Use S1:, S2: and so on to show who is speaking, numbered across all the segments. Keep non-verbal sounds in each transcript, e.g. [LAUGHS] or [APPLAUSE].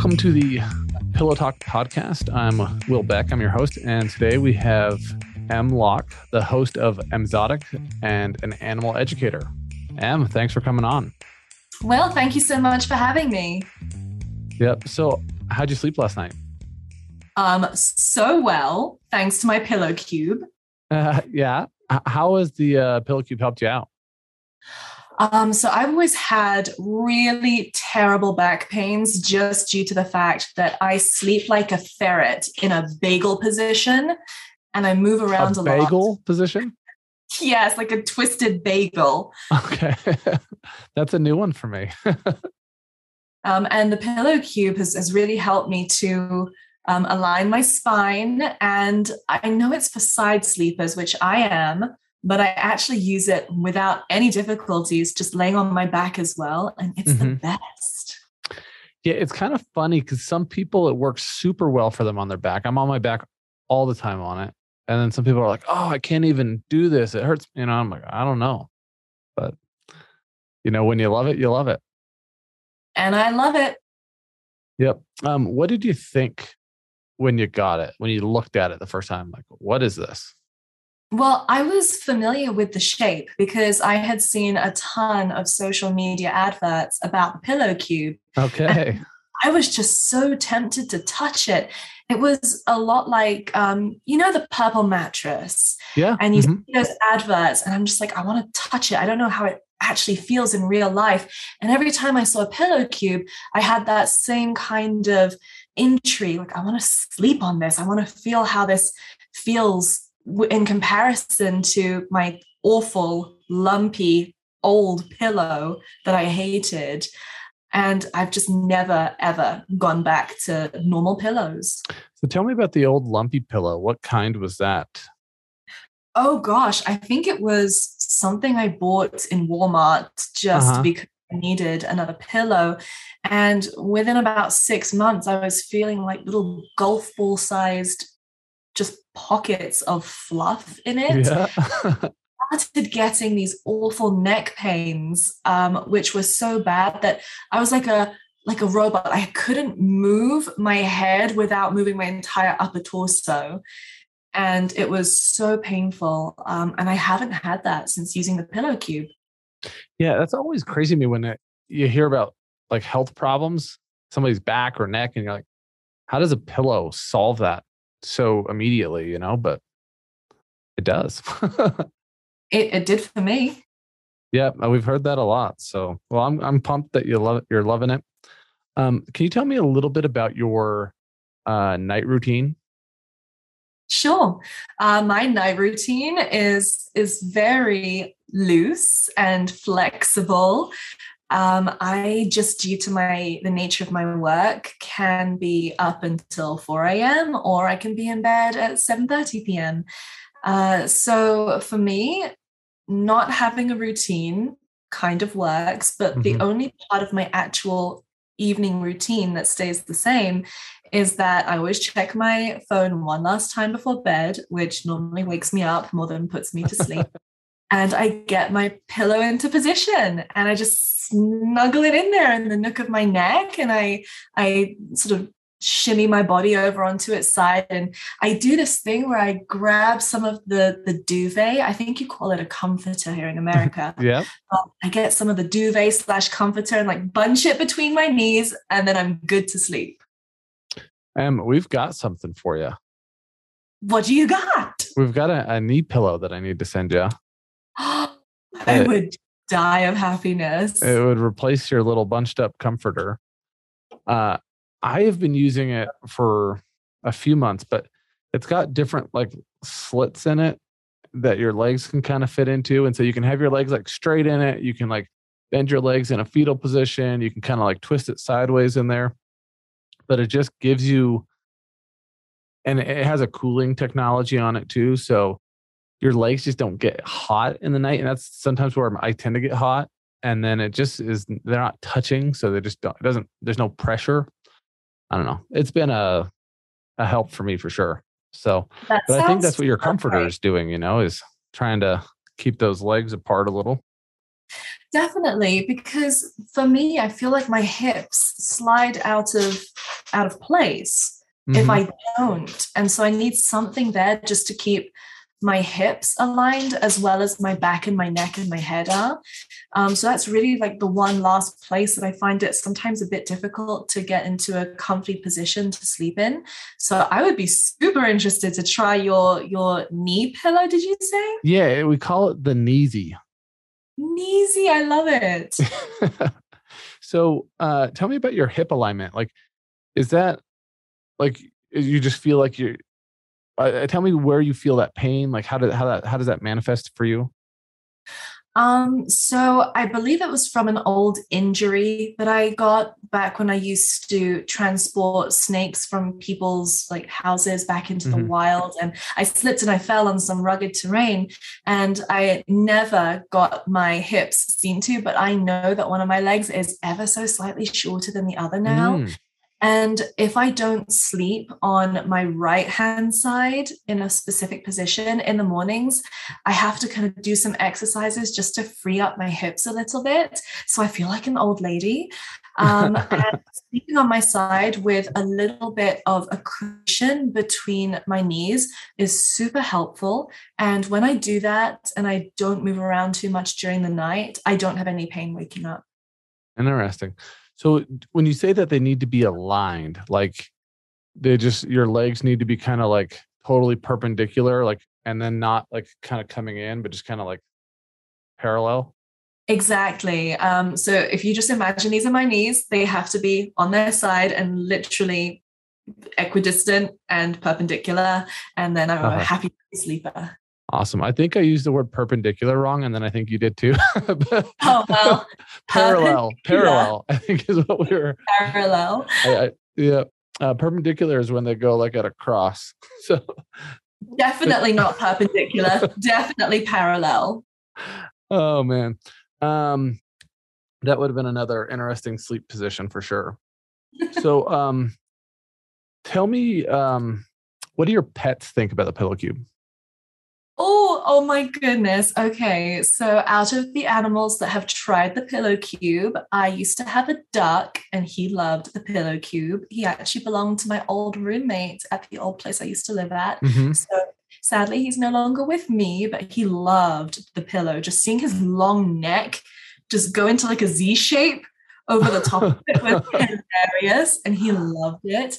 S1: Welcome to the Pillow Talk podcast. I'm Will Beck. I'm your host, and today we have Em Lock, the host of Emzotic and an animal educator. M, thanks for coming on.
S2: Well, thank you so much for having me.
S1: Yep. So, how'd you sleep last night?
S2: Um, so well, thanks to my pillow cube.
S1: Uh, [LAUGHS] yeah. How has the uh, pillow cube helped you out?
S2: Um, so I've always had really terrible back pains just due to the fact that I sleep like a ferret in a bagel position and I move around a,
S1: a bagel
S2: lot.
S1: position?
S2: Yes, like a twisted bagel.
S1: Okay. [LAUGHS] That's a new one for me. [LAUGHS]
S2: um, and the pillow cube has, has really helped me to um, align my spine. And I know it's for side sleepers, which I am but I actually use it without any difficulties, just laying on my back as well. And it's mm-hmm. the best.
S1: Yeah, it's kind of funny because some people it works super well for them on their back. I'm on my back all the time on it. And then some people are like, oh, I can't even do this. It hurts. You know, I'm like, I don't know. But, you know, when you love it, you love it.
S2: And I love it.
S1: Yep. Um, what did you think when you got it, when you looked at it the first time? Like, what is this?
S2: Well, I was familiar with the shape because I had seen a ton of social media adverts about the pillow cube.
S1: Okay.
S2: I was just so tempted to touch it. It was a lot like, um, you know, the purple mattress.
S1: Yeah.
S2: And you mm-hmm. see those adverts, and I'm just like, I want to touch it. I don't know how it actually feels in real life. And every time I saw a pillow cube, I had that same kind of intrigue. Like, I want to sleep on this. I want to feel how this feels in comparison to my awful, lumpy, old pillow that I hated. And I've just never, ever gone back to normal pillows.
S1: So tell me about the old lumpy pillow. What kind was that?
S2: Oh gosh, I think it was something I bought in Walmart just uh-huh. because I needed another pillow. And within about six months, I was feeling like little golf ball sized just pockets of fluff in it. Yeah. [LAUGHS] started getting these awful neck pains, um, which were so bad that I was like a like a robot. I couldn't move my head without moving my entire upper torso. And it was so painful. Um, and I haven't had that since using the pillow cube.
S1: Yeah, that's always crazy to me when it, you hear about like health problems, somebody's back or neck, and you're like, how does a pillow solve that? So immediately, you know, but it does. [LAUGHS]
S2: it, it did for me.
S1: Yeah, uh, we've heard that a lot. So, well, I'm I'm pumped that you love it. You're loving it. Um, can you tell me a little bit about your uh, night routine?
S2: Sure. Uh, my night routine is is very loose and flexible. Um, I just, due to my the nature of my work, can be up until 4 a.m. or I can be in bed at 7:30 p.m. Uh, so for me, not having a routine kind of works, but mm-hmm. the only part of my actual evening routine that stays the same is that I always check my phone one last time before bed, which normally wakes me up more than puts me to [LAUGHS] sleep. And I get my pillow into position and I just snuggle it in there in the nook of my neck and I I sort of shimmy my body over onto its side and I do this thing where I grab some of the the duvet. I think you call it a comforter here in America. [LAUGHS]
S1: Yeah.
S2: Um, I get some of the duvet slash comforter and like bunch it between my knees and then I'm good to sleep.
S1: Um we've got something for you
S2: what do you got?
S1: We've got a, a knee pillow that I need to send you [GASPS]
S2: I it, would die of happiness.
S1: It would replace your little bunched up comforter. Uh, I have been using it for a few months, but it's got different like slits in it that your legs can kind of fit into. And so you can have your legs like straight in it. You can like bend your legs in a fetal position. You can kind of like twist it sideways in there. But it just gives you, and it has a cooling technology on it too. So your legs just don't get hot in the night. And that's sometimes where I tend to get hot. And then it just is, they're not touching. So they just don't, it doesn't, there's no pressure. I don't know. It's been a, a help for me for sure. So, that but I think that's what your comforter is doing, you know, is trying to keep those legs apart a little.
S2: Definitely, because for me, I feel like my hips slide out of out of place
S1: Mhm.
S2: if I don't. And so I need something there just to keep my hips aligned as well as my back and my neck and my head are. Um, so that's really like the one last place that I find it sometimes a bit difficult to get into a comfy position to sleep in. So I would be super interested to try your your knee pillow. Did you say
S1: yeah, we call it the kneesy.
S2: kneesy? I love it. [LAUGHS]
S1: so uh tell me about your hip alignment. Like, is that like you just feel like you're uh, tell me where you feel that pain like how did how that how does that manifest for you
S2: Um, so I believe it was from an old injury that I got back when I used to transport snakes from people's like houses back into the
S1: Mhm.
S2: wild. And I slipped and I fell on some rugged terrain. And I never got my hips seen to, but I know that one of my legs is ever so slightly shorter than the other now.
S1: Mm,
S2: And if I don't sleep on my right hand side in a specific position in the mornings, I have to kind of do some exercises just to free up my hips a little bit. So I feel like an old lady. Um, [LAUGHS] and sleeping on my side with a little bit of a cushion between my knees is super helpful. And when I do that and I don't move around too much during the night, I don't have any pain waking up.
S1: interesting so when you say that they need to be aligned like they just your legs need to be kind of like totally perpendicular like and then not like kind of coming in but just kind of like parallel
S2: Exactly. Um, so if you just imagine these are my knees, they have to be on their side and literally equidistant and perpendicular. And then I'm
S1: Uh-huh.
S2: a happy sleeper.
S1: Awesome i think i used the word perpendicular wrong and then i think you did too [LAUGHS]
S2: Oh, well, [LAUGHS]
S1: parallel [LAUGHS]
S2: perpendicular.
S1: parallel i think is what we were
S2: parallel.
S1: I, I, yeah uh, perpendicular is when they go like at a cross so
S2: Definitely not perpendicular, definitely parallel.
S1: oh man um that would have been another interesting sleep position for sure so um tell me um what do your pets think about the pillow cube
S2: Oh, my goodness. Okay. So, out of the animals that have tried the pillow cube, I used to have a duck and he loved the pillow cube. He actually belonged to my old roommate at the old place I used to live at.
S1: Mhm.
S2: So, sadly, he's no longer with me, but he loved the pillow. Just seeing his long neck just go into like a Z shape over the top of it was [LAUGHS] hilarious and he loved it.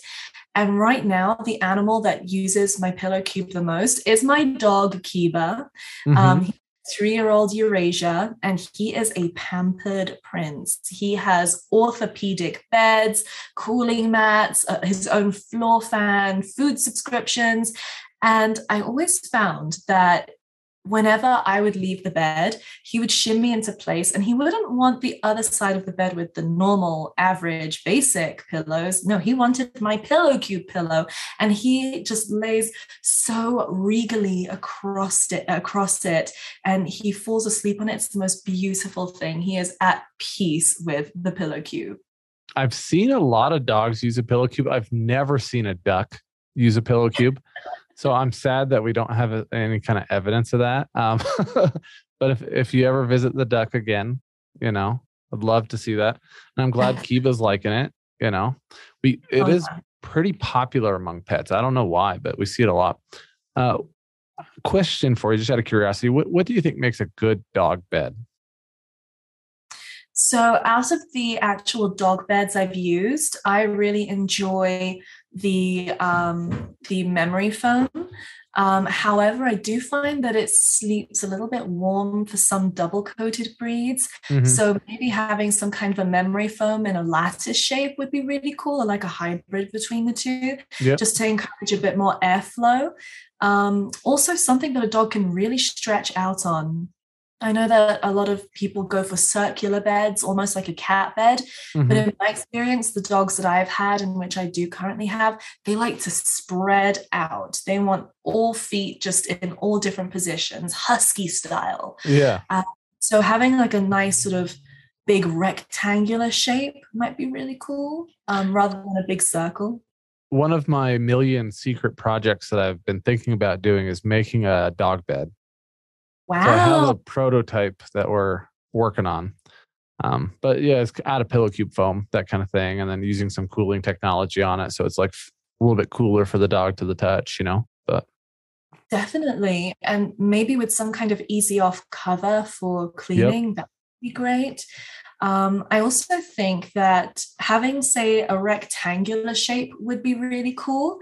S2: And right now, the animal that uses my pillow cube the most is my dog, Kiba.
S1: Mhm.
S2: Um, three year old Eurasier, and he is a pampered prince. He has orthopedic beds, cooling mats, uh, his own floor fan, food subscriptions. And I always found that whenever I would leave the bed, he would shimmy into place and he wouldn't want the other side of the bed with the normal, average, basic pillows. No, he wanted my pillow cube pillow. And he just lays so regally across it, across it, and he falls asleep on it. It's the most beautiful thing. He is at peace with the pillow cube.
S1: i've seen a lot of dogs use a pillow cube i've never seen a duck use a pillow cube [LAUGHS] so i'm sad that we don't have any kind of evidence of that um [LAUGHS] but if if you ever visit the duck again you know i'd love to see that and i'm glad [LAUGHS] kiba's liking it you know we it
S2: Oh,
S1: is
S2: yeah.
S1: pretty popular among pets. I don't know why, but we see it a lot. Uh, question for you, just out of curiosity, what, what do you think makes a good dog bed?
S2: So, out of the actual dog beds I've used, I really enjoy the um, the memory foam. Um, however, I do find that it sleeps a little bit warm for some double coated breeds.
S1: Mhm.
S2: So maybe having some kind of a memory foam in a lattice shape would be really cool, or like a hybrid between the two,
S1: Yep.
S2: just to encourage a bit more airflow. Um, also, something that a dog can really stretch out on. I know that a lot of people go for circular beds, almost like a cat bed. But
S1: Mhm.
S2: in my experience, the dogs that I've had and which I do currently have, they like to spread out. They want all feet just in all different positions, husky style.
S1: Yeah.
S2: So having like a nice sort of big rectangular shape might be really cool, um, rather than a big circle.
S1: One of my million secret projects that I've been thinking about doing is making a dog bed.
S2: Wow.
S1: So I have a prototype that we're working on. Um, but yeah, it's out of pillow cube foam, that kind of thing, and then using some cooling technology on it, so it's like a little bit cooler for the dog to the touch, you know. But
S2: definitely, and maybe with some kind of easy off cover for cleaning, yep. that would be great. Um, I also think that having, say, a rectangular shape would be really cool.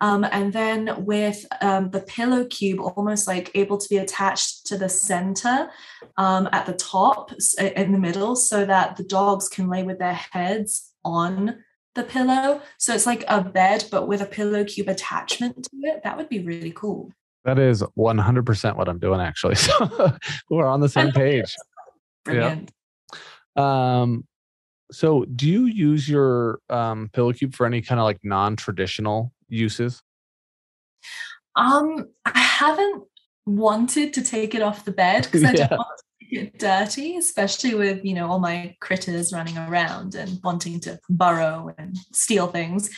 S2: Um, and then with um, the pillow cube almost like able to be attached to the center um, at the top in the middle so that the dogs can lay with their heads on the pillow. So it's like a bed, but with a pillow cube attachment to it. That would be really cool.
S1: That is 100% what I'm doing, actually. [LAUGHS] So we're on the same page.
S2: Brilliant.
S1: Um, so do you use your um, pillow cube for any kind of like non-traditional uses?
S2: Um, I haven't wanted to take it off the bed [LAUGHS] because I yeah. don't want to get dirty, especially with, you know, all my critters running around and wanting to burrow and steal things.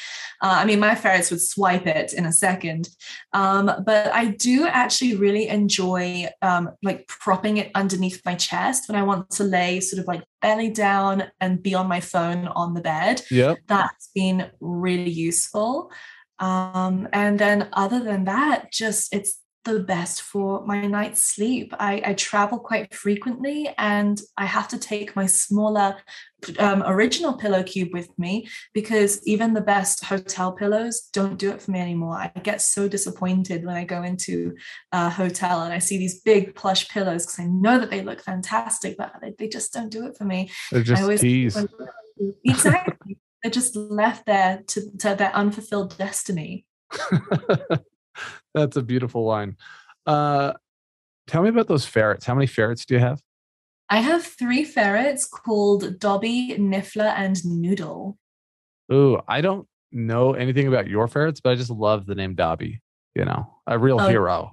S2: Uh, I mean, my ferrets would swipe it in a second. Um, but I do actually really enjoy um, like propping it underneath my chest when I want to lay sort of like belly down and be on my phone on the bed.
S1: Yeah.
S2: That's been really useful. Um, and then other than that, just it's the best for my night's sleep. I, I, travel quite frequently and I have to take my smaller um, original pillow cube with me because even the best hotel pillows don't do it for me anymore. I get so disappointed when I go into a hotel and I see these big plush pillows because I know that they look fantastic, but they, they just don't do it for me.
S1: They're just always, tease. [LAUGHS]
S2: Exactly. They're just left there to, to their unfulfilled destiny. [LAUGHS]
S1: That's a beautiful line. Uh, tell me about those ferrets. How many ferrets do you have?
S2: I have three ferrets called Dobby, Niffler, and Noodle.
S1: Ooh, I don't know anything about your ferrets, but I just love the name Dobby. You know, a real oh, hero.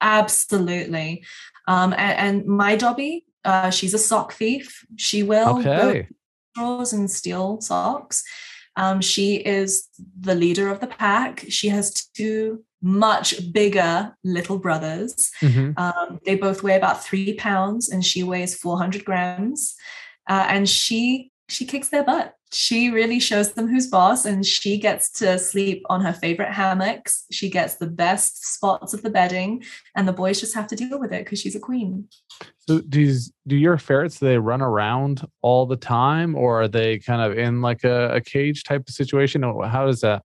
S2: Absolutely. Um, and, and my Dobby, uh, she's a sock thief. She will
S1: okay.
S2: Drawers and steal socks. Um, she is the leader of the pack. She has two much bigger little brothers. Mm-hmm. Um, they both weigh about three pounds, and she weighs 400 grams. Uh, and she she kicks their butt. She really shows them who's boss, and she gets to sleep on her favorite hammocks. She gets the best spots of the bedding, and the boys just have to deal with it because she's a queen.
S1: So, do do your ferrets do they run around all the time, or are they kind of in like a, a cage type of situation? How does that?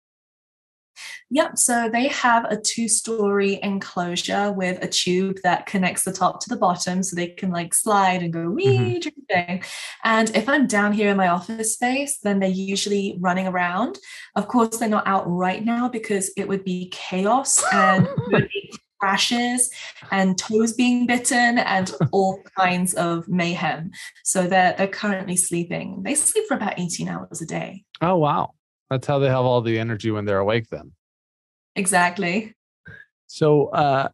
S2: Yep. So they have a two story enclosure with a tube that connects the top to the bottom so they can like slide and go wee mm-hmm. And if I'm down here in my office space, then they're usually running around. Of course, they're not out right now because it would be chaos [LAUGHS] and crashes and toes being bitten and all kinds of mayhem. So they're they're currently sleeping. They sleep for about 18 hours a day.
S1: Oh wow. That's how they have all the energy when they're awake then.
S2: Exactly.
S1: So uh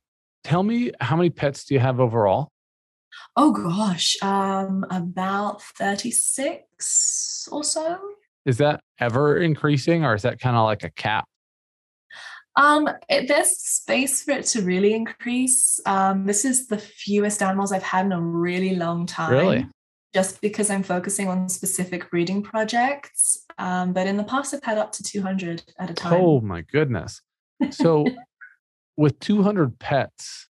S1: tell me how many pets do you have overall?
S2: Oh gosh, um about 36 or so.
S1: Is that ever increasing or is that kind of like a cap?
S2: Um, it, there's space for it to really increase. Um, this is the fewest animals I've had in a really long time.
S1: Really?
S2: Just because I'm focusing on specific breeding projects. Um, but in the past, I've had up to 200 at a time.
S1: Oh my goodness. So, [LAUGHS] with 200 pets,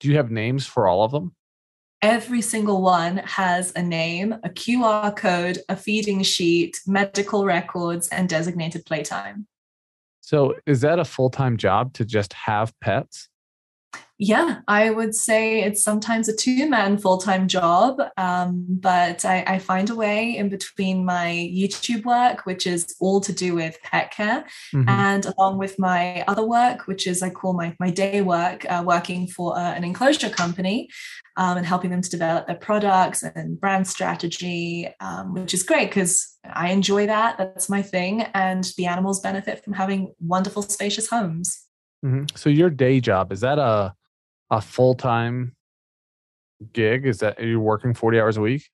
S1: do you have names for all of them?
S2: Every single one has a name, a QR code, a feeding sheet, medical records, and designated playtime.
S1: So, is that a full time job to just have pets?
S2: Yeah, I would say it's sometimes a two man full time job, um, but I, I, find a way in between my YouTube work, which is all to do with pet care, mm-hmm. and along with my other work, which is I call my, my day work, uh, working for uh, an enclosure company um, and helping them to develop their products and brand strategy, um, which is great because I enjoy that. That's my thing. And the animals benefit from having wonderful, spacious homes.
S1: Mm-hmm. So, your day job is that a a full time gig? Is that are you working 40 hours a week?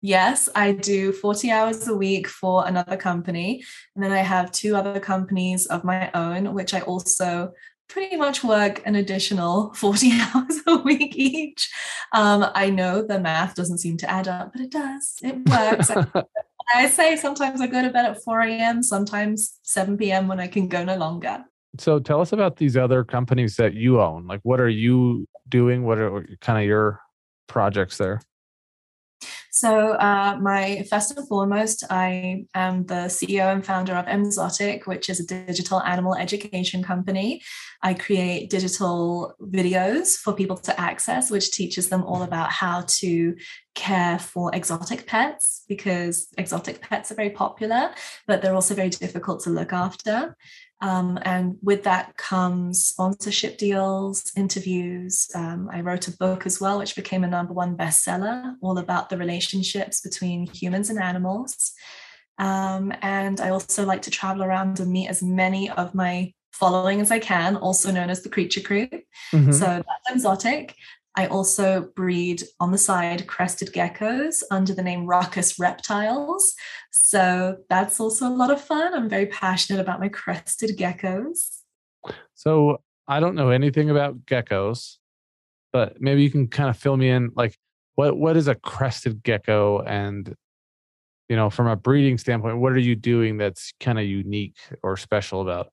S2: Yes, I do 40 hours a week for another company. And then I have two other companies of my own, which I also pretty much work an additional [LAUGHS] 40 [LAUGHS] hours a week each. Um, I know the math doesn't seem to add up, but it does. It works. I [LAUGHS] say sometimes I go to bed at 4 a.m., sometimes 7 p.m. when I can go no longer.
S1: So tell us about these other companies that you own. Like, what are you doing? What are kind of your projects there?
S2: So, uh, my first and foremost, I am the CEO and founder of Emzotic, which is a digital animal education company. I create digital videos for people to access, which teaches them all about how to care for exotic pets because exotic pets are very popular, but they're also very difficult to look after. Um, and with that comes sponsorship deals, interviews. Um, I wrote a book as well, which became a number one bestseller, all about the relationships between humans and animals. Um, and I also like to travel around and meet as many of my following as I can, also known as the Creature Crew. Mm-hmm. So that's Emzotic. I also breed on the side crested geckos under the name Ruckus Reptiles. So that's also a lot of fun. I'm very passionate about my crested geckos.
S1: So I don't know anything about geckos, but maybe you can kind of fill me in like what what is a crested gecko and you know from a breeding standpoint what are you doing that's kind of unique or special about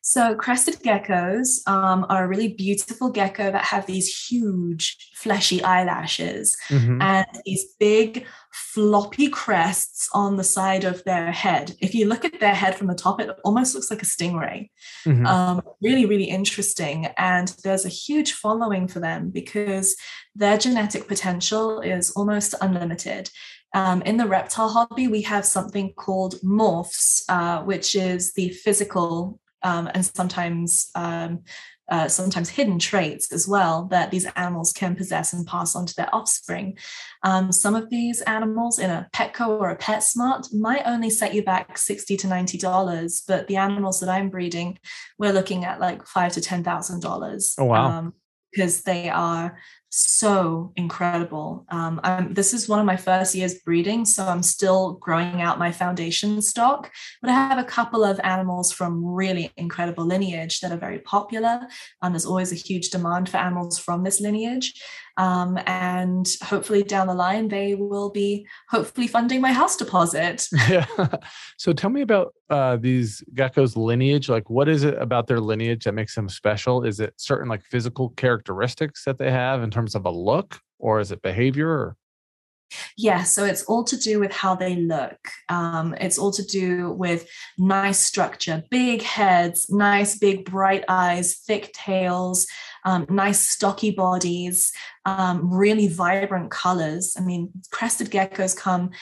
S2: so crested geckos um, are a really beautiful gecko that have these huge fleshy eyelashes mm-hmm. and these big floppy crests on the side of their head. If you look at their head from the top, it almost looks like a stingray. Mm-hmm. Um, really, really interesting. And there's a huge following for them because their genetic potential is almost unlimited. Um, in the reptile hobby, we have something called morphs, uh, which is the physical um, and sometimes um, uh, sometimes hidden traits as well that these animals can possess and pass on to their offspring. Um, some of these animals in a Petco or a PetSmart might only set you back sixty to ninety dollars, but the animals that I'm breeding, we're looking at like five to ten thousand dollars.
S1: Oh wow!
S2: because um, they are so incredible. Um, this is one of my first years breeding, so I'm still growing out my foundation stock. But I have a couple of animals from really incredible lineage that are very popular. And there's always a huge demand for animals from this lineage. Um, and hopefully down the line, they will be hopefully funding my house deposit. [LAUGHS]
S1: Yeah. so tell me about uh, these geckos' lineage. Like, what is it about their lineage that makes them special? Is it certain like physical characteristics that they have in terms of a look, or is it behavior? Or?
S2: Yeah, so it's all to do with how they look. Um, it's all to do with nice structure, big heads, nice big bright eyes, thick tails, um, nice stocky bodies, um, really vibrant colors. I mean, crested geckos come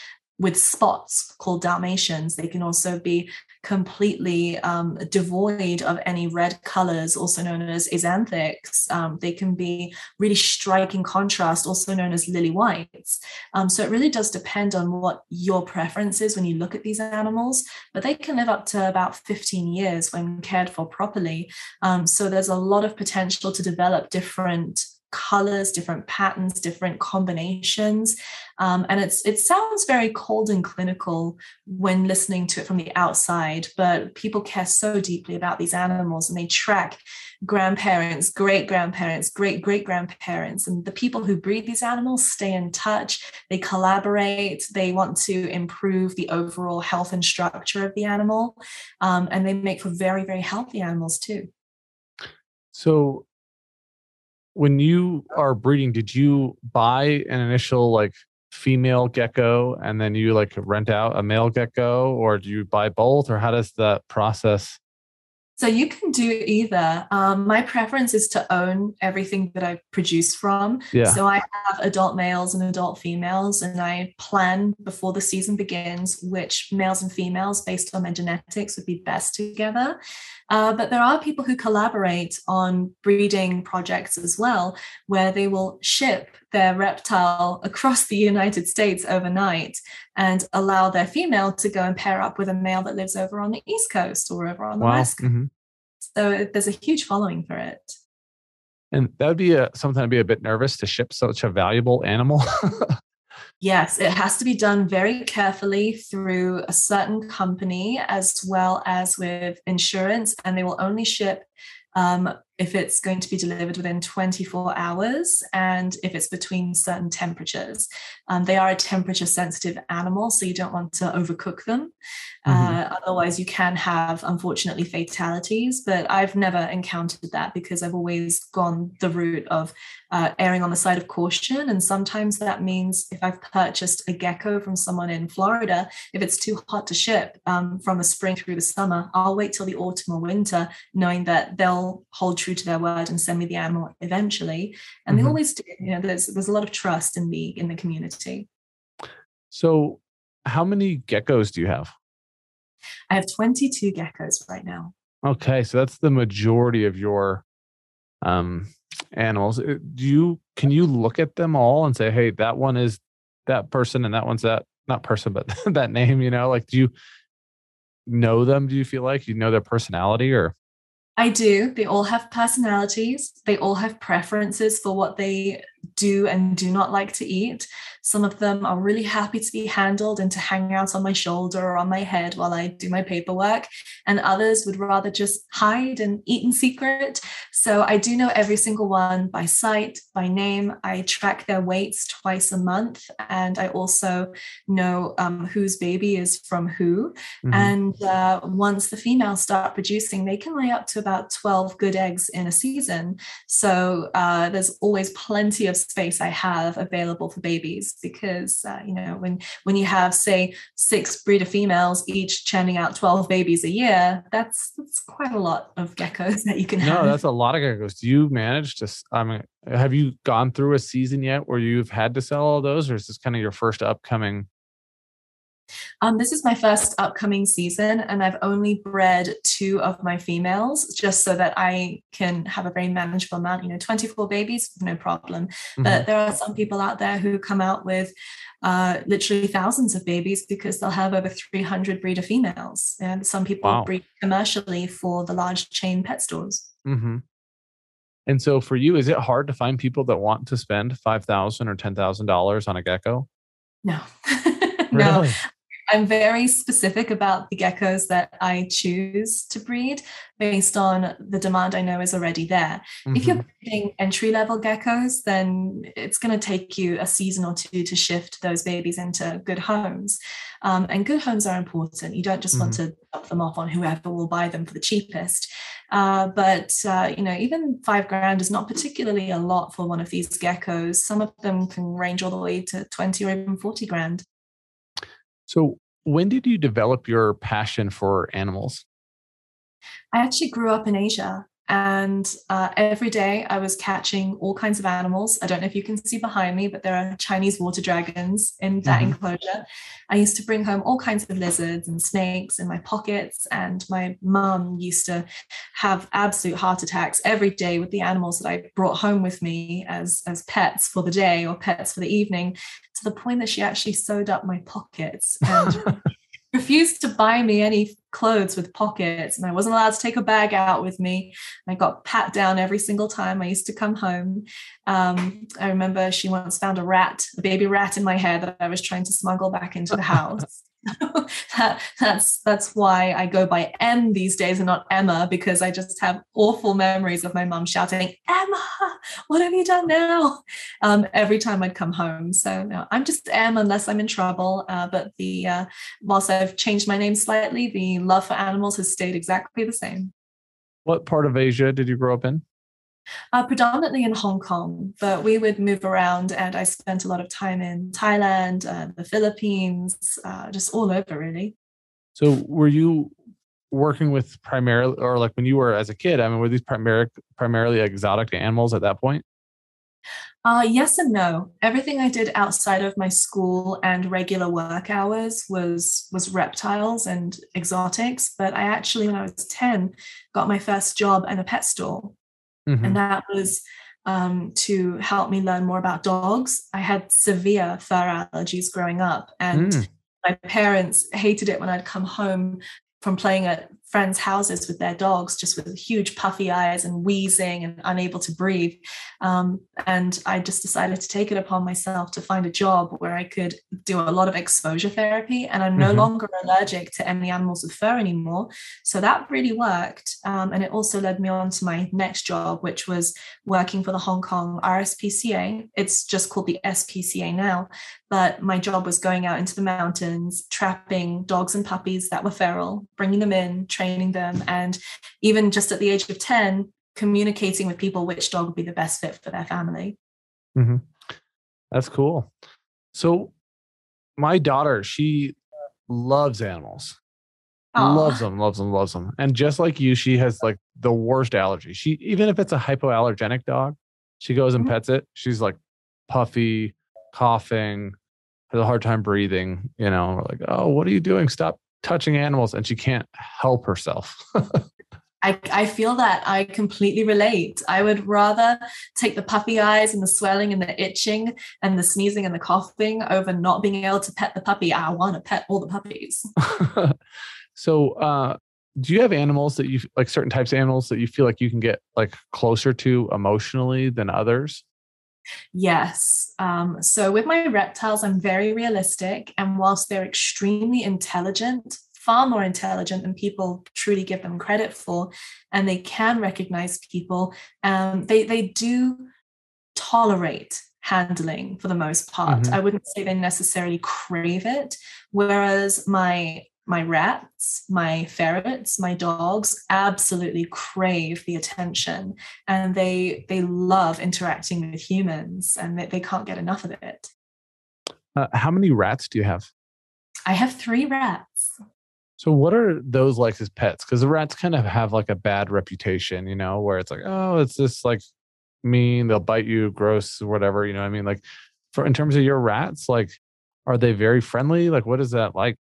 S2: with spots called Dalmatians. They can also be completely um, devoid of any red colors, also known as axanthics. Um, they can be really striking contrast, also known as lily whites. Um, so it really does depend on what your preference is when you look at these animals, but they can live up to about 15 years when cared for properly. Um, so there's a lot of potential to develop different colors, different patterns, different combinations. Um, and it's it sounds very cold and clinical when listening to it from the outside, but people care so deeply about these animals and they track grandparents, great grandparents, great great grandparents, and the people who breed these animals stay in touch. They collaborate. They want to improve the overall health and structure of the animal, um, and they make for very very healthy animals too.
S1: So when you are breeding, did you buy an initial like female gecko and then you like rent out a male gecko or do you buy both or how does that process
S2: so you can do either. Um, my preference is to own everything that I produce from. Yeah. So I have adult males and adult females, and I plan before the season begins which males and females, based on their genetics, would be best together. Uh, but there are people who collaborate on breeding projects as well, where they will ship their reptile across the United States overnight and allow their female to go and pair up with a male that lives over on the East Coast or over on the wow. West Coast. Mm-hmm. So there's a huge following for it.
S1: And that would be a, something I'd be a bit nervous to ship such a valuable animal. [LAUGHS]
S2: Yes, it has to be done very carefully through a certain company as well as with insurance, and they will only ship um, if it's going to be delivered within 24 hours and if it's between certain temperatures. Um, they are a temperature sensitive animal, so you don't want to overcook them. Mm-hmm. Uh, otherwise, you can have, unfortunately, fatalities. But I've never encountered that because I've always gone the route of uh, erring on the side of caution. And sometimes that means if I've purchased a gecko from someone in Florida, if it's too hot to ship um, from the spring through the summer, I'll wait till the autumn or winter, knowing that they'll hold true to their word and send me the animal eventually. And mm-hmm. they always do. You know, there's there's a lot of trust in the in the community.
S1: So, how many geckos do you have?
S2: I have 22 geckos right now.
S1: Okay, so that's the majority of your um animals. Uh, do you can you look at them all and say, "Hey, that one is that person and that one's that not person but [LAUGHS] that name," you know? Like do you know them? Do you feel like you know their personality or
S2: I do. They all have personalities. They all have preferences for what they do and do not like to eat. Some of them are really happy to be handled and to hang out on my shoulder or on my head while I do my paperwork. And others would rather just hide and eat in secret. So I do know every single one by sight, by name. I track their weights twice a month. And I also know um, whose baby is from who. Mm-hmm. And uh, once the females start producing, they can lay up to about 12 good eggs in a season. So uh, there's always plenty of space I have available for babies because uh, you know when when you have say six breeder females each churning out 12 babies a year, that's that's quite a lot of geckos [LAUGHS] that you can
S1: no,
S2: have.
S1: No, that's a lot of geckos. Do you manage to? I mean, have you gone through a season yet where you've had to sell all those, or is this kind of your first upcoming
S2: um, this is my first upcoming season, and I've only bred two of my females just so that I can have a very manageable amount. You know, 24 babies, no problem. Mm-hmm. But there are some people out there who come out with uh, literally thousands of babies because they'll have over 300 breeder females. And some people wow. breed commercially for the large chain pet stores.
S1: Mm-hmm. And so, for you, is it hard to find people that want to spend $5,000 or ten thousand dollars on a gecko?
S2: No, [LAUGHS] no. I'm very specific about the geckos that I choose to breed based on the demand I know is already there. Mm-hmm. If you're mm-hmm. breeding entry level geckos, then it's going to take you a season or two to shift those babies into good homes. Um, and good homes are important. You don't just mm-hmm. want to dump them off on whoever will buy them for the cheapest. Uh, but uh, you know, even five grand is not particularly a lot for one of these geckos. Some of them can range all the way to twenty or even forty grand.
S1: So, when did you develop your passion for animals?
S2: I actually grew up in Asia. And uh, every day I was catching all kinds of animals. I don't know if you can see behind me, but there are Chinese water dragons in that mm-hmm. enclosure. I used to bring home all kinds of lizards and snakes in my pockets. And my mum used to have absolute heart attacks every day with the animals that I brought home with me as, as pets for the day or pets for the evening, to the point that she actually sewed up my pockets and [LAUGHS] refused to buy me any clothes with pockets and I wasn't allowed to take a bag out with me. I got pat down every single time I used to come home. Um, I remember she once found a rat, a baby rat in my hair that I was trying to smuggle back into the house. that, [LAUGHS] [LAUGHS] that's that's why I go by Em these days and not Emma because I just have awful memories of my mum shouting, "Emma, what have you done now?" Um, every time I'd come home. So no, I'm just Em unless I'm in trouble. Uh, but the uh, whilst I've changed my name slightly, the love for animals has stayed exactly the same.
S1: What part of Asia did you grow up in?
S2: Uh, predominantly in Hong Kong, but we would move around, and I spent a lot of time in Thailand, uh, the Philippines, uh, just all over really.
S1: So, were you working with primarily, or like when you were as a kid? I mean, were these primarily primarily exotic animals at that point?
S2: Uh, yes and no. Everything I did outside of my school and regular work hours was was reptiles and exotics. But I actually, when I was ten, got my first job in a pet store. Mm-hmm. And that was um, to help me learn more about dogs. I had severe fur allergies growing up, and mm. my parents hated it when I'd come home from playing at friends' houses with their dogs, just with huge puffy eyes and wheezing and unable to breathe. Um, and I just decided to take it upon myself to find a job where I could do a lot of exposure therapy. And I'm no mm-hmm. longer allergic to any animals with fur anymore. So that really worked. Um, and it also led me on to my next job, which was working for the Hong Kong RSPCA. It's just called the SPCA now. But my job was going out into the mountains, trapping dogs and puppies that were feral, bringing them in, training them, and even just at the age of 10, communicating with people which dog would be the best fit for their family.
S1: Mm-hmm. That's cool. So, my daughter, she loves animals. Aww. Loves them, loves them, loves them. And just like you, she has like the worst allergy. She, even if it's a hypoallergenic dog, she goes and mm-hmm. pets it. She's like puffy, coughing, has a hard time breathing. You know, we're like, oh, what are you doing? Stop touching animals. And she can't help herself. [LAUGHS]
S2: I, I feel that I completely relate. I would rather take the puppy eyes and the swelling and the itching and the sneezing and the coughing over not being able to pet the puppy. I want to pet all the puppies. [LAUGHS]
S1: so, uh, do you have animals that you like certain types of animals that you feel like you can get like closer to emotionally than others?
S2: Yes. Um, so with my reptiles, I'm very realistic. And whilst they're extremely intelligent, far more intelligent than people truly give them credit for, and they can recognize people, um, they, they do tolerate handling for the most part. Mm-hmm. I wouldn't say they necessarily crave it. Whereas my my rats, my ferrets, my dogs absolutely crave the attention and they they love interacting with humans and they, they can't get enough of it.
S1: Uh, how many rats do you have?
S2: I have three rats.
S1: So what are those like as pets? Because the rats kind of have like a bad reputation, you know, where it's like, oh, it's just like mean, they'll bite you, gross, whatever. You know, I mean, like for in terms of your rats, like are they very friendly? Like what is that like?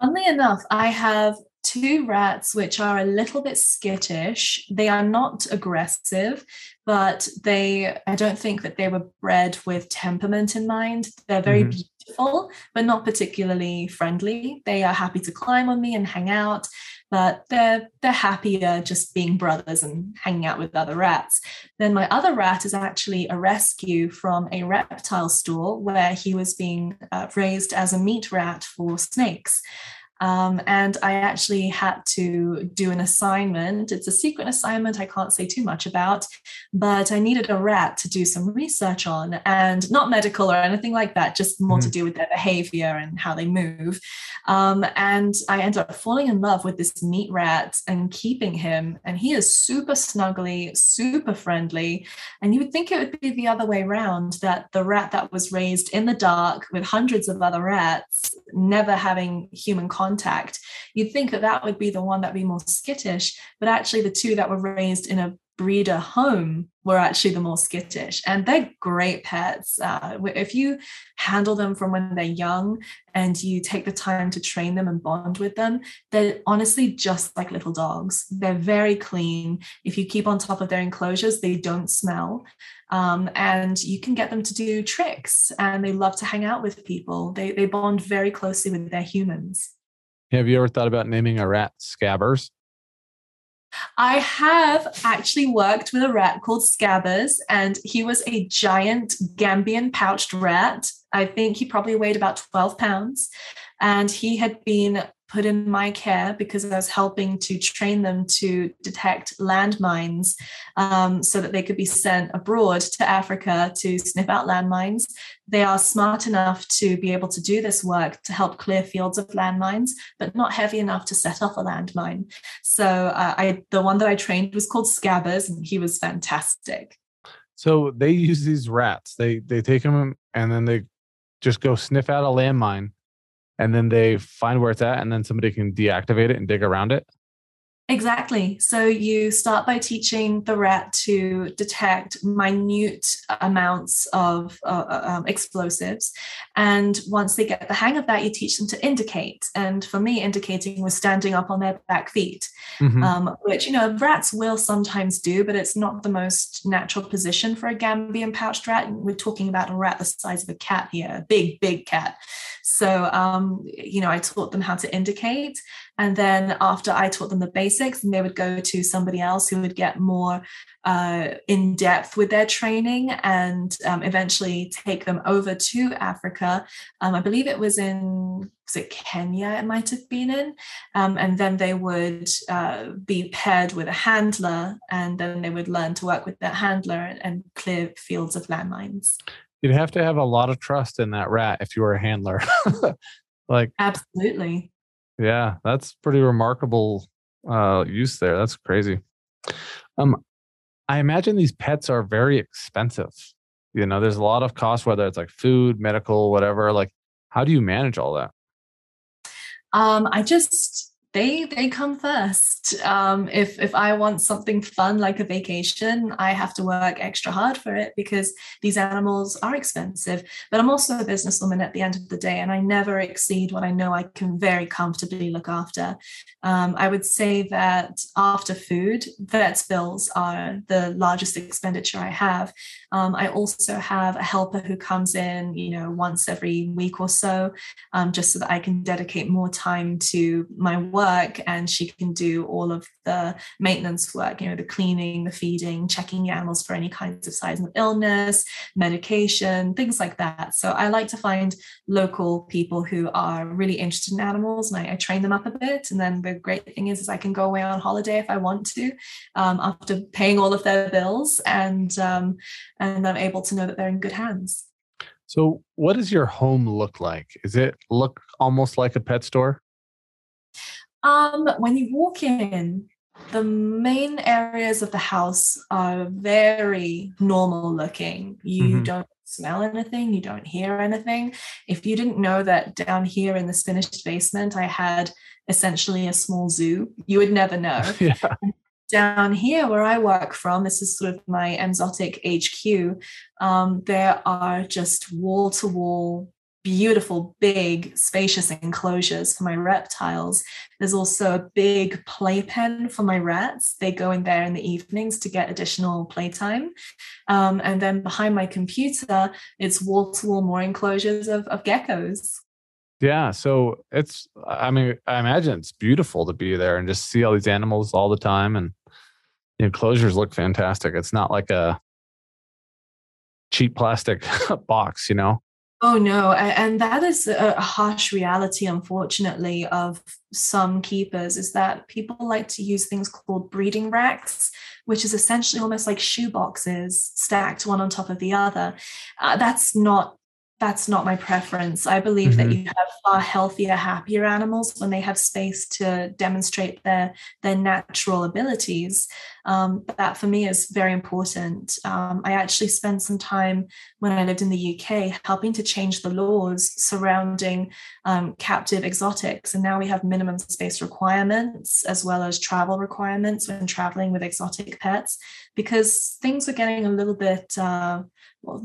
S2: Funnily enough, I have two rats which are a little bit skittish. They are not aggressive, but they, I don't think that they were bred with temperament in mind. They're very mm-hmm. Beautiful, but not particularly friendly. They are happy to climb on me and hang out but they're they're happier just being brothers and hanging out with other rats. Then my other rat is actually a rescue from a reptile store where he was being uh, raised as a meat rat for snakes. Um, and I actually had to do an assignment. It's a secret assignment I can't say too much about, but I needed a rat to do some research on and not medical or anything like that, just more mm. to mm-hmm. do with their behavior and how they move. Um, and I ended up falling in love with this meat rat and keeping him. And he is super snuggly, super friendly. And you would think it would be the other way around that the rat that was raised in the dark with hundreds of other rats, never having human contact contact, you'd think that that would be the one that'd be more skittish, but actually the two that were raised in a breeder home were actually the more skittish and they're great pets uh, if you handle them from when they're young and you take the time to train them and bond with them they're honestly just like little dogs. They're very clean. If you keep on top of their enclosures they don't smell um, and you can get them to do tricks and they love to hang out with people. They, they bond very closely with their humans
S1: have you ever thought about naming a rat Scabbers?
S2: I have actually worked with a rat called Scabbers, and he was a giant Gambian pouched rat. I think he probably weighed about 12 pounds. And he had been put in my care because I was helping to train them to detect landmines um, so that they could be sent abroad to Africa to sniff out landmines. They are smart enough to be able to do this work to help clear fields of landmines, but not heavy enough to set off a landmine. So uh, I, the one that I trained was called Scabbers, and he was fantastic.
S1: So they use these rats. They they take them and then they just go sniff out a landmine and then they find where it's at and then somebody can deactivate it and dig around it
S2: Exactly. So you start by teaching the rat to detect minute amounts of uh, uh, um, explosives. And once they get the hang of that, you teach them to indicate. And for me, indicating was standing up on their back feet, mm-hmm. um, which, you know, rats will sometimes do, but it's not the most natural position for a Gambian pouched rat. We're talking about a rat the size of a cat here, a big, big cat. So, um, you know, I taught them how to indicate. And then after I taught them the basics, they would go to somebody else who would get more uh, in depth with their training and um, eventually take them over to Africa. Um, I believe it was in was it Kenya? It might have been in, um, and then they would uh, be paired with a handler, and then they would learn to work with that handler and, and clear fields of landmines.
S1: You'd have to have a lot of trust in that rat if you were a handler. [LAUGHS] like
S2: absolutely.
S1: Yeah, that's pretty remarkable uh, use there. That's crazy. Um, I imagine these pets are very expensive. You know, there's a lot of cost, whether it's like food, medical, whatever. Like, how do you manage all that?
S2: Um, I just they they come first. Um, if if I want something fun like a vacation, I have to work extra hard for it because these animals are expensive. But I'm also a businesswoman at the end of the day, and I never exceed what I know I can very comfortably look after. Um, I would say that after food, vets bills are the largest expenditure I have. Um, I also have a helper who comes in, you know, once every week or so, um, just so that I can dedicate more time to my work and she can do all of the maintenance work, you know, the cleaning, the feeding, checking the animals for any kinds of signs of illness, medication, things like that. So I like to find local people who are really interested in animals and I, I train them up a bit. And then the great thing is, is I can go away on holiday if I want to um, after paying all of their bills and um, and I'm able to know that they're in good hands.
S1: So, what does your home look like? Is it look almost like a pet store?
S2: Um, when you walk in, the main areas of the house are very normal looking. You mm-hmm. don't smell anything, you don't hear anything. If you didn't know that down here in this finished basement, I had essentially a small zoo, you would never know. [LAUGHS] yeah down here where I work from, this is sort of my exotic HQ, um, there are just wall to wall, beautiful, big, spacious enclosures for my reptiles. There's also a big playpen for my rats. They go in there in the evenings to get additional playtime. Um, and then behind my computer, it's wall to wall more enclosures of, of geckos.
S1: Yeah, so it's I mean, I imagine it's beautiful to be there and just see all these animals all the time and the enclosures look fantastic. It's not like a cheap plastic [LAUGHS] box, you know.
S2: Oh no, and that is a harsh reality, unfortunately, of some keepers is that people like to use things called breeding racks, which is essentially almost like shoe boxes stacked one on top of the other. Uh, that's not that's not my preference. I believe mm-hmm. that you have far healthier, happier animals when they have space to demonstrate their their natural abilities. Um, that for me is very important. Um, I actually spent some time when I lived in the UK helping to change the laws surrounding um, captive exotics, and now we have minimum space requirements as well as travel requirements when traveling with exotic pets because things are getting a little bit. Uh,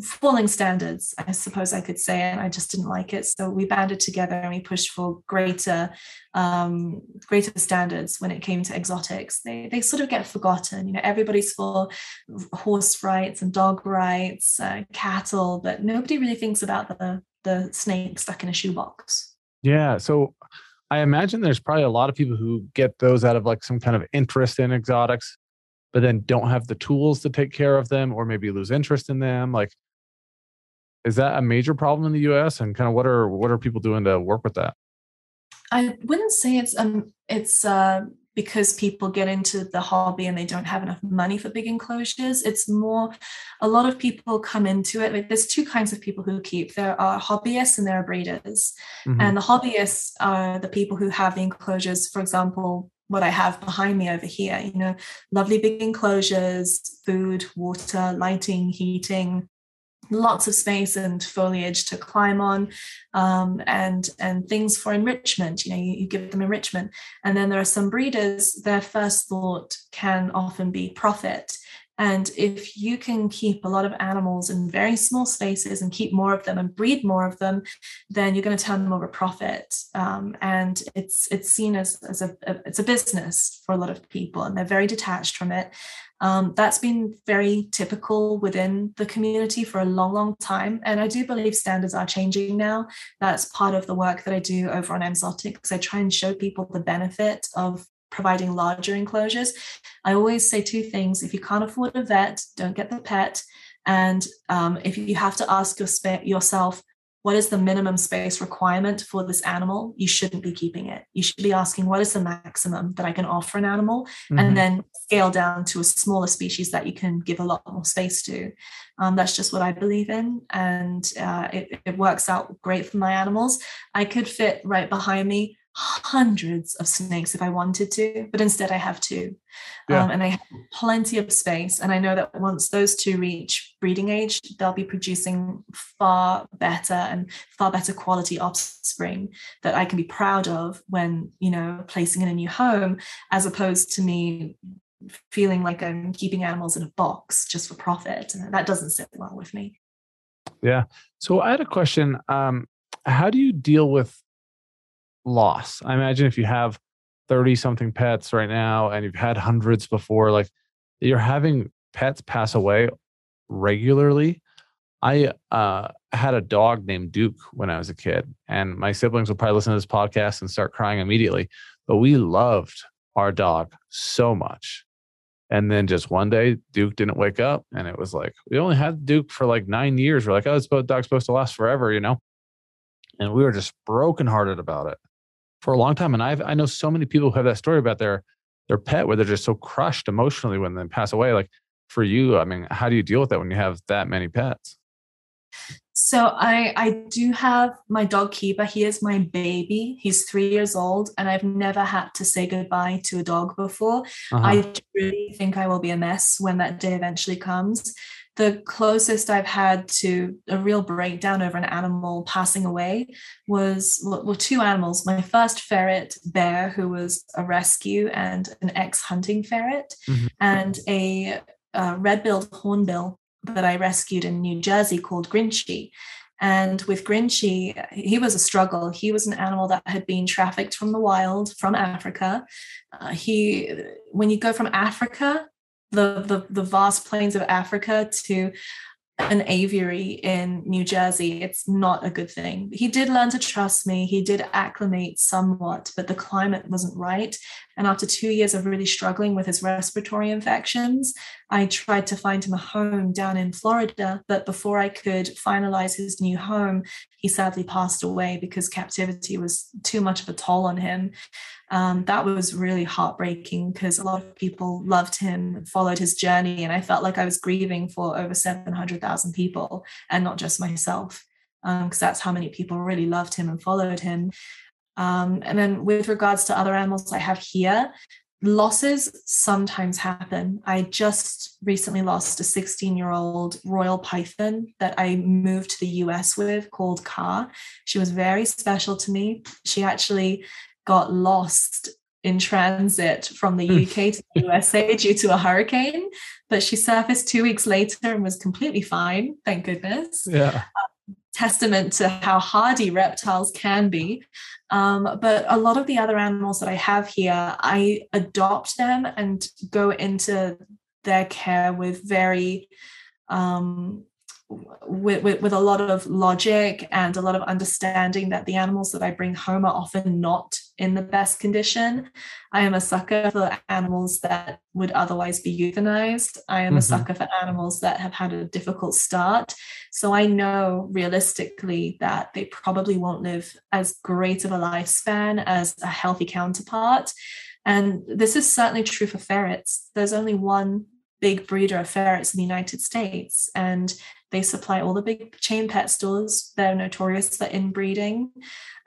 S2: falling standards, I suppose I could say, and I just didn't like it. So we banded together and we pushed for greater, um, greater standards when it came to exotics. They they sort of get forgotten. You know, everybody's for horse rights and dog rights, uh, cattle, but nobody really thinks about the the snake stuck in a shoebox.
S1: Yeah. So I imagine there's probably a lot of people who get those out of like some kind of interest in exotics but then don't have the tools to take care of them or maybe lose interest in them like is that a major problem in the US and kind of what are what are people doing to work with that
S2: I wouldn't say it's um it's uh because people get into the hobby and they don't have enough money for big enclosures. It's more, a lot of people come into it. Like there's two kinds of people who keep. There are hobbyists and there are breeders. Mm-hmm. And the hobbyists are the people who have the enclosures, for example, what I have behind me over here, you know, lovely big enclosures, food, water, lighting, heating, lots of space and foliage to climb on um, and and things for enrichment you know you, you, give them enrichment. And then there are some breeders their first thought can often be profit and if you can keep a lot of animals in very small spaces and keep more of them and breed more of them, then you're going to turn them over profit. Um, and it's it's seen as, as a, a, it's a business for a lot of people, and they're very detached from it. Um, that's been very typical within the community for a long, long time. And I do believe standards are changing now. That's part of the work that I do over on Emzotic because I try and show people the benefit of providing larger enclosures. I always say two things if you can't afford a vet, don't get the pet. And um, if you have to ask your spa- yourself, what is the minimum space requirement for this animal? You shouldn't be keeping it. You should be asking, what is the maximum that I can offer an animal? Mm-hmm. And then scale down to a smaller species that you can give a lot more space to. Um, that's just what I believe in. And uh, it, it works out great for my animals. I could fit right behind me hundreds of snakes if I wanted to, but instead I have two. Yeah. Um, and I have plenty of space. And I know that once those two reach breeding age, they'll be producing far better and far better quality offspring that I can be proud of when, you know, placing in a new home, as opposed to me feeling like I'm keeping animals in a box just for profit. And that doesn't sit well with me.
S1: Yeah. So I had a question. Um, how do you deal with loss. I imagine if you have 30 something pets right now and you've had hundreds before, like you're having pets pass away regularly. I uh, had a dog named Duke when I was a kid, and my siblings will probably listen to this podcast and start crying immediately. But we loved our dog so much. And then just one day, Duke didn't wake up, and it was like we only had Duke for like nine years. We're like, oh, this dog's supposed to last forever, you know. And we were just brokenhearted about it for a long time. And I've I know so many people who have that story about their their pet where they're just so crushed emotionally when they pass away. Like for you, I mean, how do you deal with that when you have that many pets?
S2: So I I do have my dog Kiba. He is my baby. He's three years old, and I've never had to say goodbye to a dog before. Uh-huh. I really think I will be a mess when that day eventually comes the closest I've had to a real breakdown over an animal passing away was well, two animals. My first ferret, Bear, who was a rescue and an ex hunting ferret, mm-hmm. and a, a red billed hornbill that I rescued in New Jersey called Grinchy. And with Grinchy, he was a struggle. He was an animal that had been trafficked from the wild, from Africa. Uh, he, when you go from Africa the, the, the vast plains of Africa to an aviary in New Jersey, it's not a good thing. He did learn to trust me. He did acclimate somewhat, but the climate wasn't right. And after two years of really struggling with his respiratory infections, I tried to find him a home down in Florida. But before I could finalize his new home, he sadly passed away because captivity was too much of a toll on him um, that was really heartbreaking because a lot of people loved him, followed his journey, and I felt like I was grieving for over 700,000 people and not just myself, because um, that's how many people really loved him and followed him. Um, and then with regards to other animals I have here, losses sometimes happen. I just recently lost a 16 year old royal python that I moved to the US with called Kaa. She was very special to me. She actually got lost in transit from the UK hmm. to the USA [LAUGHS] due to a hurricane, but she surfaced two weeks later and was completely fine, thank goodness.
S1: Yeah.
S2: Testament to how hardy reptiles can be. Um, but a lot of the other animals that I have here, I adopt them and go into their care with very um, with, with, with, a lot of logic and a lot of understanding that the animals that I bring home are often not in the best condition. I am a sucker for animals that would otherwise be euthanized. I am mm-hmm. a sucker for animals that have had a difficult start. So I know realistically that they probably won't live as great of a lifespan as a healthy counterpart. And this is certainly true for ferrets. There's only one big breeder of ferrets in the United States, and they supply all the big chain pet stores. They're notorious for inbreeding.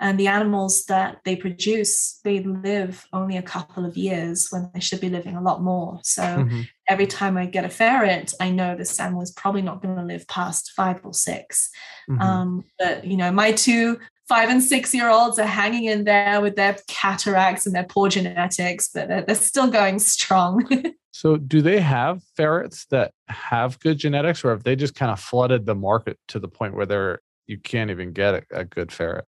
S2: And the animals that they produce, they live only a couple of years when they should be living a lot more. So mm-hmm. every time I get a ferret, I know this animal is probably not going to live past five or 6 mm-hmm. um, but, you know, my two five and six year olds are hanging in there with their cataracts and their poor genetics, but they're, they're still going strong. [LAUGHS]
S1: So, do they have ferrets that have good genetics, or have they just kind of flooded the market to the point where they're you can't even get a, a good ferret?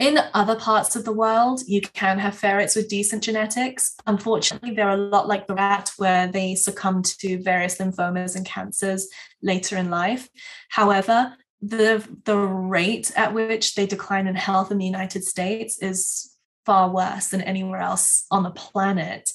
S2: in other parts of the world, you can have ferrets with decent genetics. Unfortunately, they're a lot like the rat, where they succumb to various lymphomas and cancers later in life. However, the, the rate at which they decline in health in the United States is far worse than anywhere else on the planet.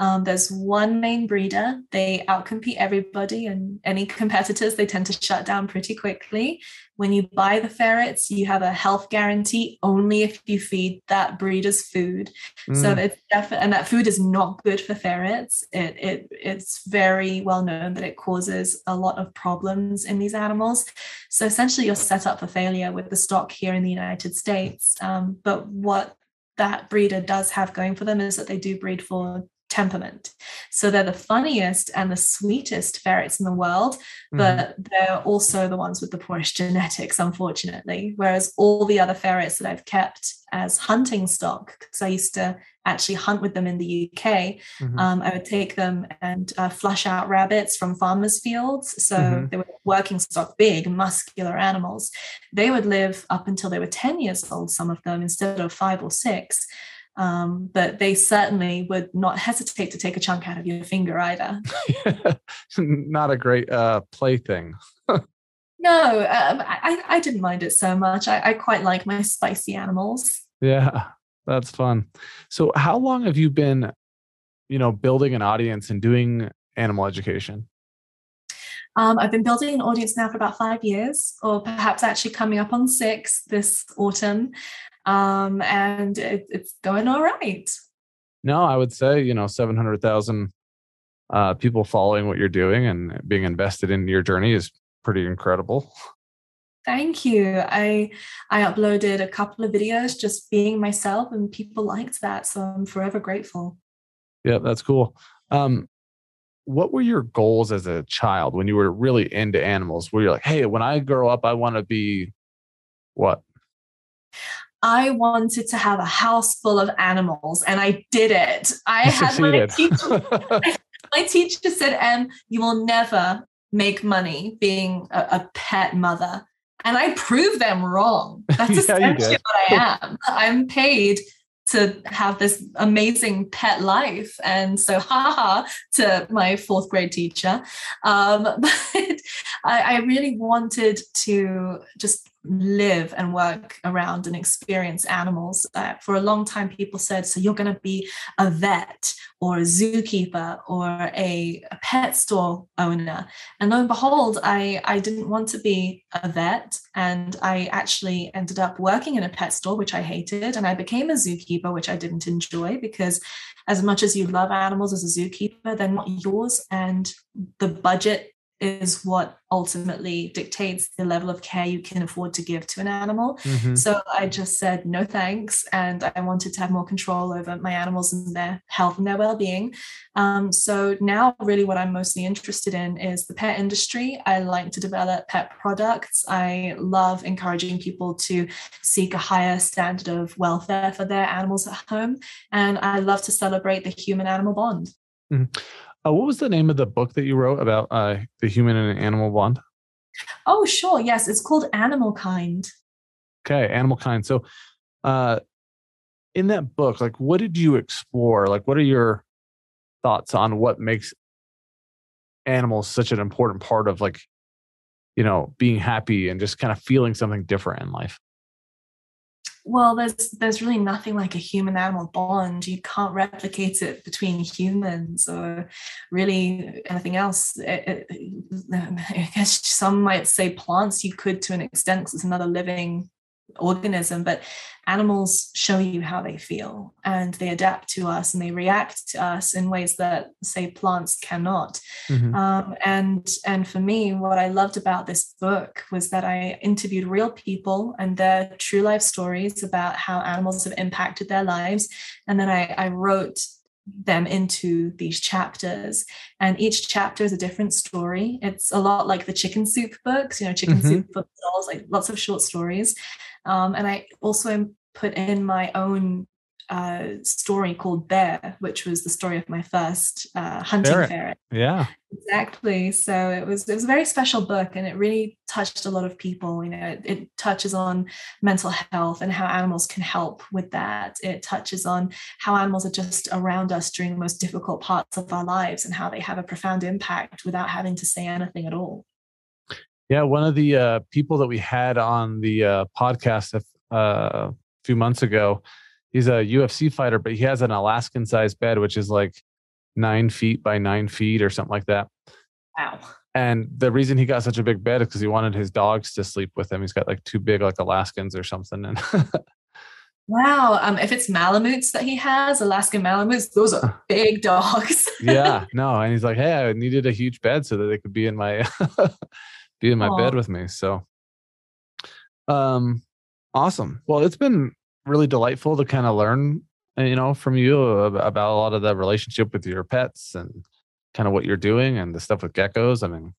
S2: Um, there's one main breeder. They outcompete everybody, and any competitors they tend to shut down pretty quickly. When you buy the ferrets, you have a health guarantee only if you feed that breeder's food. Mm. So it's definitely, and that food is not good for ferrets. It, it it's very well known that it causes a lot of problems in these animals. So essentially, you're set up for failure with the stock here in the United States. Um, but what that breeder does have going for them is that they do breed for temperament. So they're the funniest and the sweetest ferrets in the world, but mm-hmm. they're also the ones with the poorest genetics, unfortunately. Whereas all the other ferrets that I've kept as hunting stock, because I used to actually hunt with them in the UK, mm-hmm. um, I would take them and uh, flush out rabbits from farmers' fields. So mm-hmm. they were working stock, big, muscular animals. They would live up until they were 10 years old, some of them, instead of five or six. Um, but they certainly would not hesitate to take a chunk out of your finger either. [LAUGHS]
S1: not a great uh, plaything.
S2: no, um, I, I didn't mind it so much. I, I quite like my spicy animals.
S1: Yeah, that's fun. So, how long have you been, you know, building an audience and doing animal education?
S2: Um, I've been building an audience now for about five years, or perhaps actually coming up on six this autumn um, and it, it's going all right.
S1: No, I would say you know seven hundred thousand uh, people following what you're doing and being invested in your journey is pretty incredible.
S2: Thank you. I I uploaded a couple of videos just being myself, and people liked that, so I'm forever grateful.
S1: Yeah, that's cool. Um, what were your goals as a child when you were really into animals? Were you like, hey, when I grow up, I want to be what?
S2: I wanted to have a house full of animals and I did it. I you had my teacher, [LAUGHS] my teacher said, Em, you will never make money being a, a pet mother. And I proved them wrong. [LAUGHS] That's yeah, essentially what I am. I'm paid to have this amazing pet life. And so, haha, to my fourth grade teacher. Um, [LAUGHS] but I, I really wanted to just live and work around and experience animals. Uh, for a long time, people said, So you're going to be a vet or a zookeeper or a, a, pet store owner. And lo and behold, I, I didn't want to be a vet. And I actually ended up working in a pet store, which I hated. And I became a zookeeper, which I didn't enjoy because, as much as you love animals as a zookeeper, they're not yours. And the budget is what ultimately dictates the level of care you can afford to give to an animal. Mm-hmm. So I just said no thanks, and I wanted to have more control over my animals and their health and their well-being. Um, so now, really, what I'm mostly interested in is the pet industry. I like to develop pet products. I love encouraging people to seek a higher standard of welfare for their animals at home, and I love to celebrate the human-animal bond.
S1: Mm-hmm. Uh, what was the name of the book that you wrote about uh, the human and animal bond?
S2: Oh, sure. Yes, it's called Animal Kind.
S1: Okay, Animal Kind. So, uh, in that book, like, what did you explore? Like, what are your thoughts on what makes animals such an important part of, like, you know, being happy and just kind of feeling something different in life?
S2: Well there's there's really nothing like a human animal bond. You can't replicate it between humans or really anything else. It, eh, it, eh, eh, [LAUGHS] i guess some might say plants you could to an extent because it's another living organism but animals show you how they feel and they adapt to us and they react to us in ways that say plants cannot. Mm-hmm. um, and and for me what i loved about this book was that i interviewed real people and their true life stories about how animals have impacted their lives. And then i, I wrote them into these chapters. And each chapter is a different story. It's a lot like the chicken soup books you know chicken mm-hmm. soup dolls like lots of short stories um, and I also put in my own uh, story called Bear, which was the story of my first uh, hunting ferret. ferret.
S1: Yeah,
S2: exactly. So it was it was a very special book, and it really touched a lot of people. You know, it, it touches on mental health and how animals can help with that. It touches on how animals are just around us during the most difficult parts of our lives and how they have a profound impact without having to say anything at all.
S1: Yeah, one of the uh, people that we had on the uh, podcast a uh, few months ago he's a UFC fighter, but he has an Alaskan sized bed, which is like nine feet by nine feet or something like that.
S2: Wow.
S1: And the reason he got such a big bed is because he wanted his dogs to sleep with him. He's got like two big like Alaskans or something. And [LAUGHS]
S2: wow, um, if it's Malamutes that he has, Alaskan Malamutes, those are [LAUGHS] big dogs.
S1: yeah, [LAUGHS] no, and he's like, hey, I needed a huge bed so that they could be in my be in my Aww. bed with me. So, um, awesome. Well, it's been really delightful to kind of learn, uh, you know, from you about a lot of the relationship with your pets and kind of what you're doing and the stuff with geckos. I mean,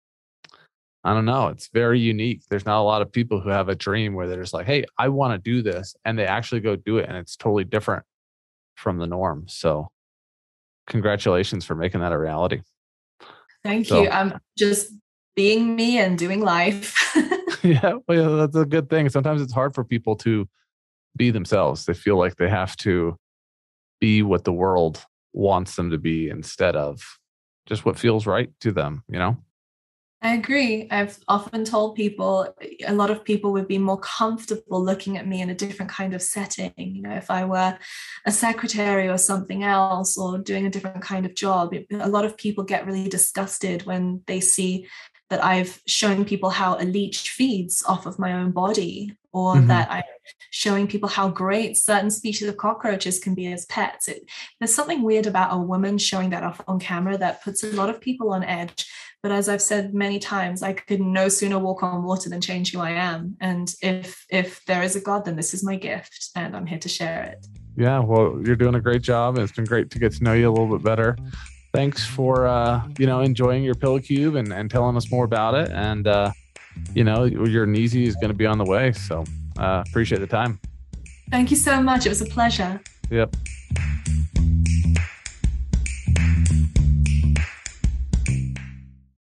S1: I don't know. It's very unique. There's not a lot of people who have a dream where they're just like, hey, I want to do this. And they actually go do it. And it's totally different from the norm. So, congratulations for making that a reality.
S2: Thank so, you. I'm just being me and doing life. [LAUGHS]
S1: yeah, well, that's a good thing. Sometimes it's hard for people to be themselves. They feel like they have to be what the world wants them to be instead of just what feels right to them, you know?
S2: I agree. I've often told people a lot of people would be more comfortable looking at me in a different kind of setting. You know, if I were a secretary or something else or doing a different kind of job, a lot of people get really disgusted when they see that I've shown people how a leech feeds off of my own body, or mm-hmm. that I'm showing people how great certain species of cockroaches can be as pets. It, there's something weird about a woman showing that off on camera that puts a lot of people on edge. But as I've said many times, I could no sooner walk on water than change who I am. And if if there is a God, then this is my gift, and I'm here to share it.
S1: Yeah, well, you're doing a great job. It's been great to get to know you a little bit better thanks for uh, you know enjoying your pillow cube and, and telling us more about it. And uh, you know your Neezy is going to be on the way, so uh, appreciate the time.
S2: Thank you so much. It was a pleasure.
S1: Yep.